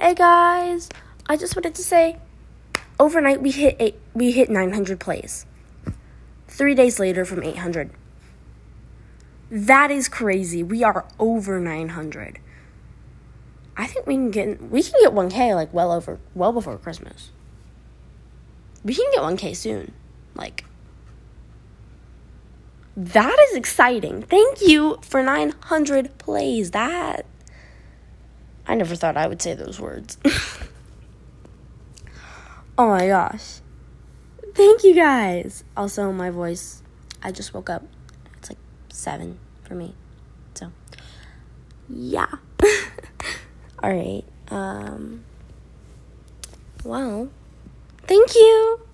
Hey guys, I just wanted to say overnight we hit eight, we hit 900 plays. 3 days later from 800. That is crazy. We are over 900. I think we can get we can get 1k like well over well before Christmas. We can get 1k soon. Like that is exciting. Thank you for 900 plays. That I never thought I would say those words. oh my gosh. Thank you guys. Also, my voice, I just woke up. It's like 7 for me. So, yeah. All right. Um well, thank you.